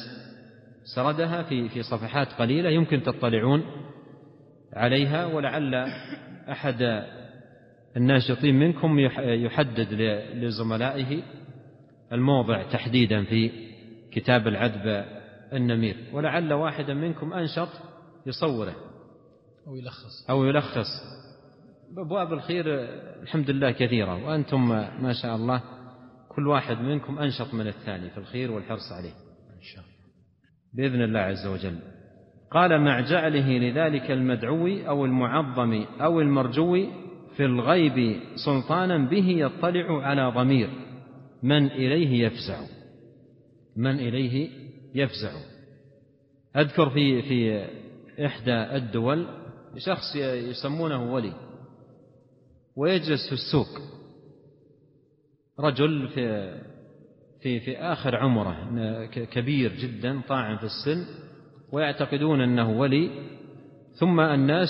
سردها في في صفحات قليلة يمكن تطلعون عليها ولعل أحد الناشطين منكم يحدد لزملائه الموضع تحديدا في كتاب العذب النمير. ولعل واحدا منكم أنشط يصوره أو يلخص. أو يلخص. أبواب الخير الحمد لله كثيرة وأنتم ما شاء الله كل واحد منكم أنشط من الثاني في الخير والحرص عليه. إن شاء الله. بإذن الله عز وجل. قال مع جعله لذلك المدعو أو المعظم أو المرجو في الغيب سلطانا به يطلع على ضمير. من إليه يفزع. من إليه يفزع. أذكر في في إحدى الدول شخص يسمونه ولي. ويجلس في السوق. رجل في في في آخر عمره كبير جدا طاعن في السن ويعتقدون أنه ولي. ثم الناس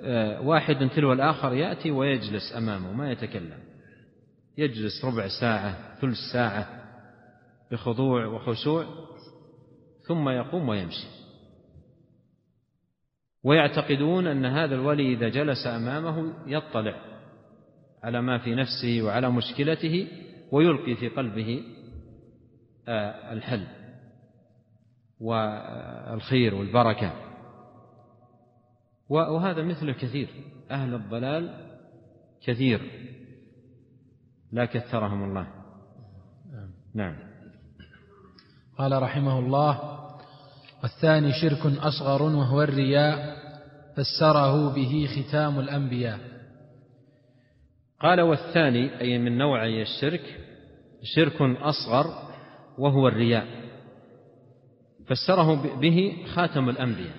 آه، واحد تلو الآخر يأتي ويجلس أمامه ما يتكلم. يجلس ربع ساعة ثلث ساعة بخضوع وخشوع ثم يقوم ويمشي. ويعتقدون أن هذا الولي إذا جلس أمامه يطلع. على ما في نفسه وعلى مشكلته ويلقي في قلبه آه، الحل والخير والبركة. وهذا مثل كثير أهل الضلال كثير. لا كثرهم الله. نعم. قال رحمه الله والثاني شرك أصغر وهو الرياء فسره به ختام الأنبياء. قال والثاني أي من نوعي الشرك شرك أصغر وهو الرياء. فسره به خاتم الأنبياء.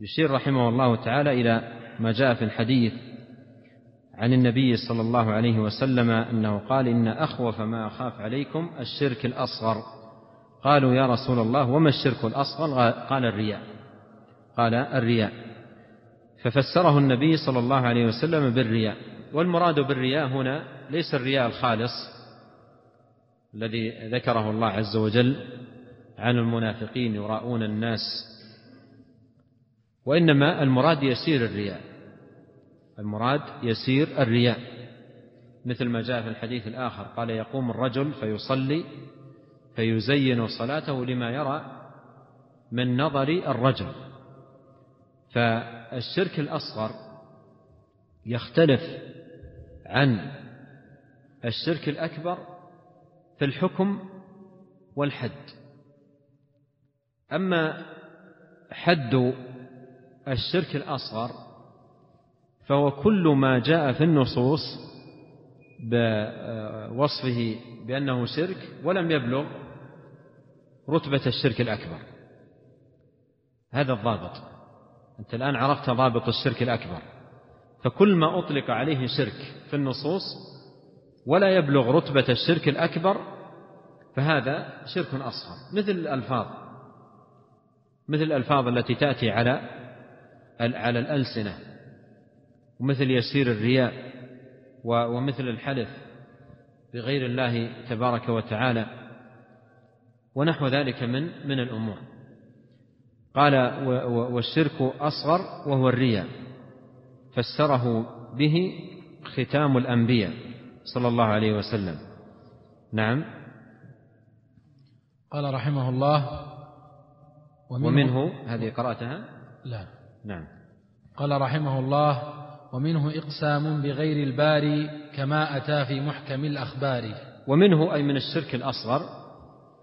يشير رحمه الله تعالى إلى ما جاء في الحديث عن النبي صلى الله عليه وسلم أنه قال إن أخوف ما أخاف عليكم الشرك الأصغر. قالوا يا رسول الله وما الشرك الأصغر؟ قال الرياء. قال الرياء. ففسره النبي صلى الله عليه وسلم بالرياء. والمراد بالرياء هنا ليس الرياء الخالص الذي ذكره الله عز وجل عن المنافقين يراءون الناس وإنما المراد يسير الرياء المراد يسير الرياء مثل ما جاء في الحديث الآخر قال يقوم الرجل فيصلي فيزين صلاته لما يرى من نظر الرجل فالشرك الأصغر يختلف عن الشرك الأكبر في الحكم والحد. أما حد الشرك الأصغر فهو كل ما جاء في النصوص بوصفه بأنه شرك ولم يبلغ رتبة الشرك الأكبر. هذا الضابط. أنت الآن عرفت ضابط الشرك الأكبر. فكل ما أطلق عليه شرك في النصوص ولا يبلغ رتبة الشرك الأكبر فهذا شرك أصغر. مثل الألفاظ مثل الألفاظ التي تأتي على على الألسنة ومثل يسير الرياء ومثل الحلف بغير الله تبارك وتعالى ونحو ذلك من من الأمور. قال والشرك أصغر وهو الرياء. فسره به ختام الأنبياء صلى الله عليه وسلم. نعم. قال رحمه الله ومنه, ومنه هذه قرأتها؟ لا. نعم. قال رحمه الله ومنه إقسام بغير الباري كما أتى في محكم الأخبار. ومنه أي من الشرك الأصغر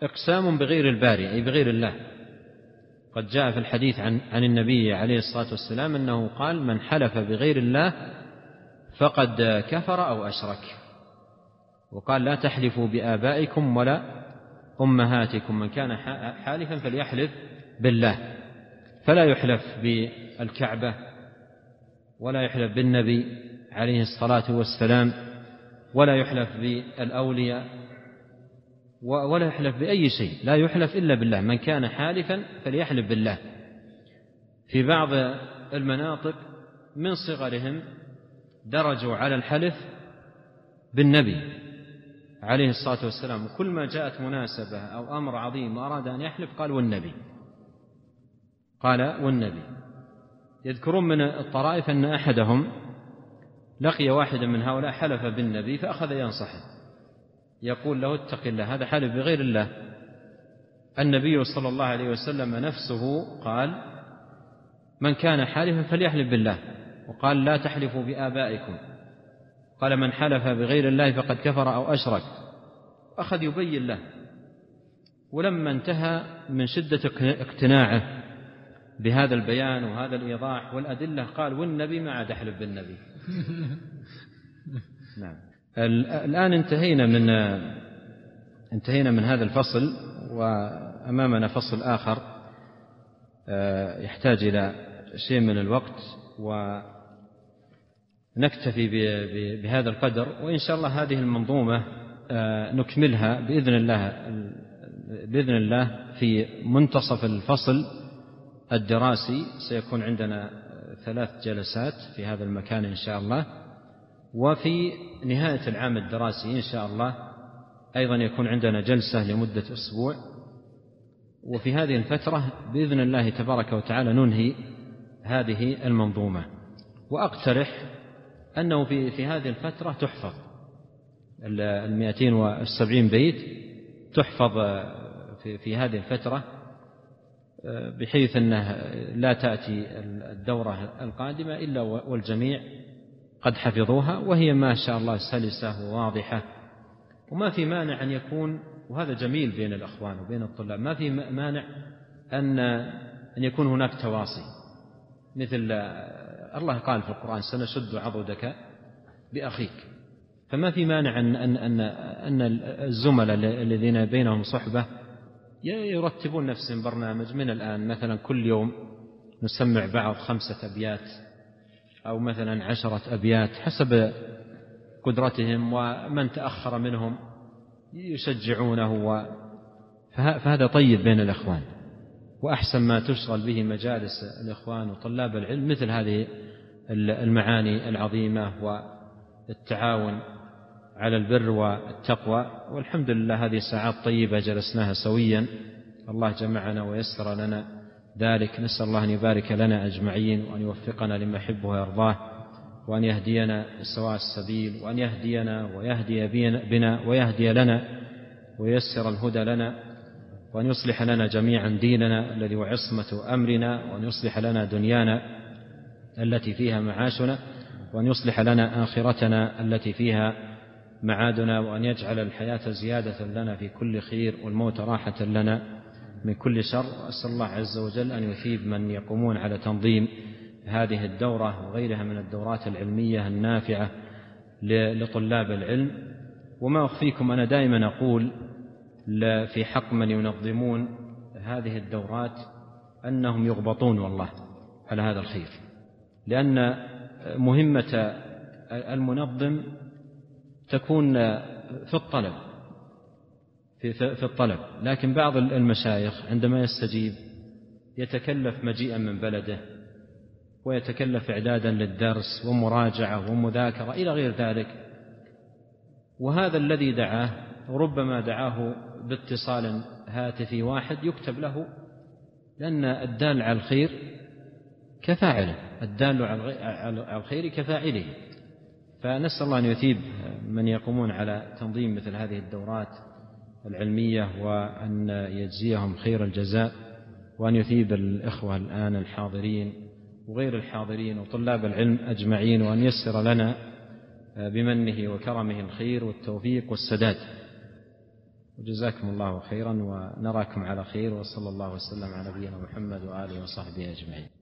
إقسام بغير الباري أي بغير الله. قد جاء في الحديث عن عن النبي عليه الصلاة والسلام أنه قال من حلف بغير الله فقد كفر أو أشرك. وقال لا تحلفوا بآبائكم ولا أمهاتكم. من كان حالفا فليحلف بالله. فلا يحلف بالكعبة ولا يحلف بالنبي عليه الصلاة والسلام ولا يحلف بالأولياء ولا يحلف بأي شيء لا يحلف إلا بالله من كان حالفا فليحلف بالله. في بعض المناطق من صغرهم درجوا على الحلف بالنبي عليه الصلاة والسلام. وكل ما جاءت مناسبة أو أمر عظيم وأراد أن يحلف قال والنبي. قال والنبي. يذكرون من الطرائف أن أحدهم لقي واحدا من هؤلاء حلف بالنبي فأخذ ينصحه. يقول له اتق الله هذا حلف بغير الله. النبي صلى الله عليه وسلم نفسه قال من كان حالفا فليحلف بالله. وقال لا تحلفوا بآبائكم. قال من حلف بغير الله فقد كفر أو أشرك. أخذ يبين له. ولما انتهى من شدة اقتناعه بهذا البيان وهذا الإيضاح والأدلة قال والنبي ما عاد أحلف بالنبي. [laughs] نعم. الآن انتهينا من انتهينا من هذا الفصل وأمامنا فصل آخر آه، يحتاج إلى شيء من الوقت ونكتفي بهذا القدر وإن شاء الله هذه المنظومة آه، نكملها بإذن الله بإذن الله في منتصف الفصل الدراسي. سيكون عندنا ثلاث جلسات في هذا المكان إن شاء الله. وفي نهاية العام الدراسي إن شاء الله أيضا يكون عندنا جلسة لمدة أسبوع. وفي هذه الفترة بإذن الله تبارك وتعالى ننهي هذه المنظومة. وأقترح أنه في في هذه الفترة تحفظ المائتين والسبعين بيت تحفظ في في هذه الفترة بحيث أنه لا تأتي الدورة القادمة إلا والجميع قد حفظوها وهي ما شاء الله سلسة وواضحة وما في مانع أن يكون وهذا جميل بين الأخوان وبين الطلاب ما في مانع أن أن يكون هناك تواصي. مثل الله قال في القرآن سنشد عضدك بأخيك. فما في مانع أن أن أن, أن الزملاء الذين بينهم صحبة يرتبون نفسهم برنامج من الآن مثلا كل يوم نسمع بعض خمسة أبيات أو مثلا عشرة أبيات حسب قدرتهم ومن تأخر منهم يشجعونه و فهذا طيب بين الإخوان. وأحسن ما تشغل به مجالس الإخوان وطلاب العلم مثل هذه المعاني العظيمة والتعاون على البر والتقوى. والحمد لله هذه ساعات طيبة جلسناها سويا. الله جمعنا ويسر لنا ذلك. نسأل الله أن يبارك لنا أجمعين وأن يوفقنا لما يحبه ويرضاه وأن يهدينا سواء السبيل وأن يهدينا ويهدي بنا ويهدي لنا وييسر الهدى لنا وأن يصلح لنا جميعا ديننا الذي هو عصمة أمرنا وأن يصلح لنا دنيانا التي فيها معاشنا وأن يصلح لنا آخرتنا التي فيها معادنا وأن يجعل الحياة زيادة لنا في كل خير والموت راحة لنا. من كل شر وأسأل الله عز وجل أن يثيب من يقومون على تنظيم هذه الدورة وغيرها من الدورات العلمية النافعة لطلاب العلم. وما أخفيكم أنا دائما أقول في حق من ينظمون هذه الدورات أنهم يغبطون والله على هذا الخير. لأن مهمة المنظم تكون في الطلب. في الطلب. لكن بعض المشايخ عندما يستجيب يتكلف مجيئا من بلده ويتكلف إعدادا للدرس ومراجعة ومذاكرة إلى غير ذلك. وهذا الذي دعاه ربما دعاه باتصال هاتفي واحد يكتب له لأن الدال على الخير كفاعله الدال على الخير كفاعله. فنسأل الله أن يثيب من يقومون على تنظيم مثل هذه الدورات. العلمية وأن يجزيهم خير الجزاء وأن يثيب الإخوة الآن الحاضرين وغير الحاضرين وطلاب العلم أجمعين وأن يسر لنا بمنه وكرمه الخير والتوفيق والسداد. وجزاكم الله خيرا ونراكم على خير وصلى الله وسلم على نبينا محمد وآله وصحبه أجمعين.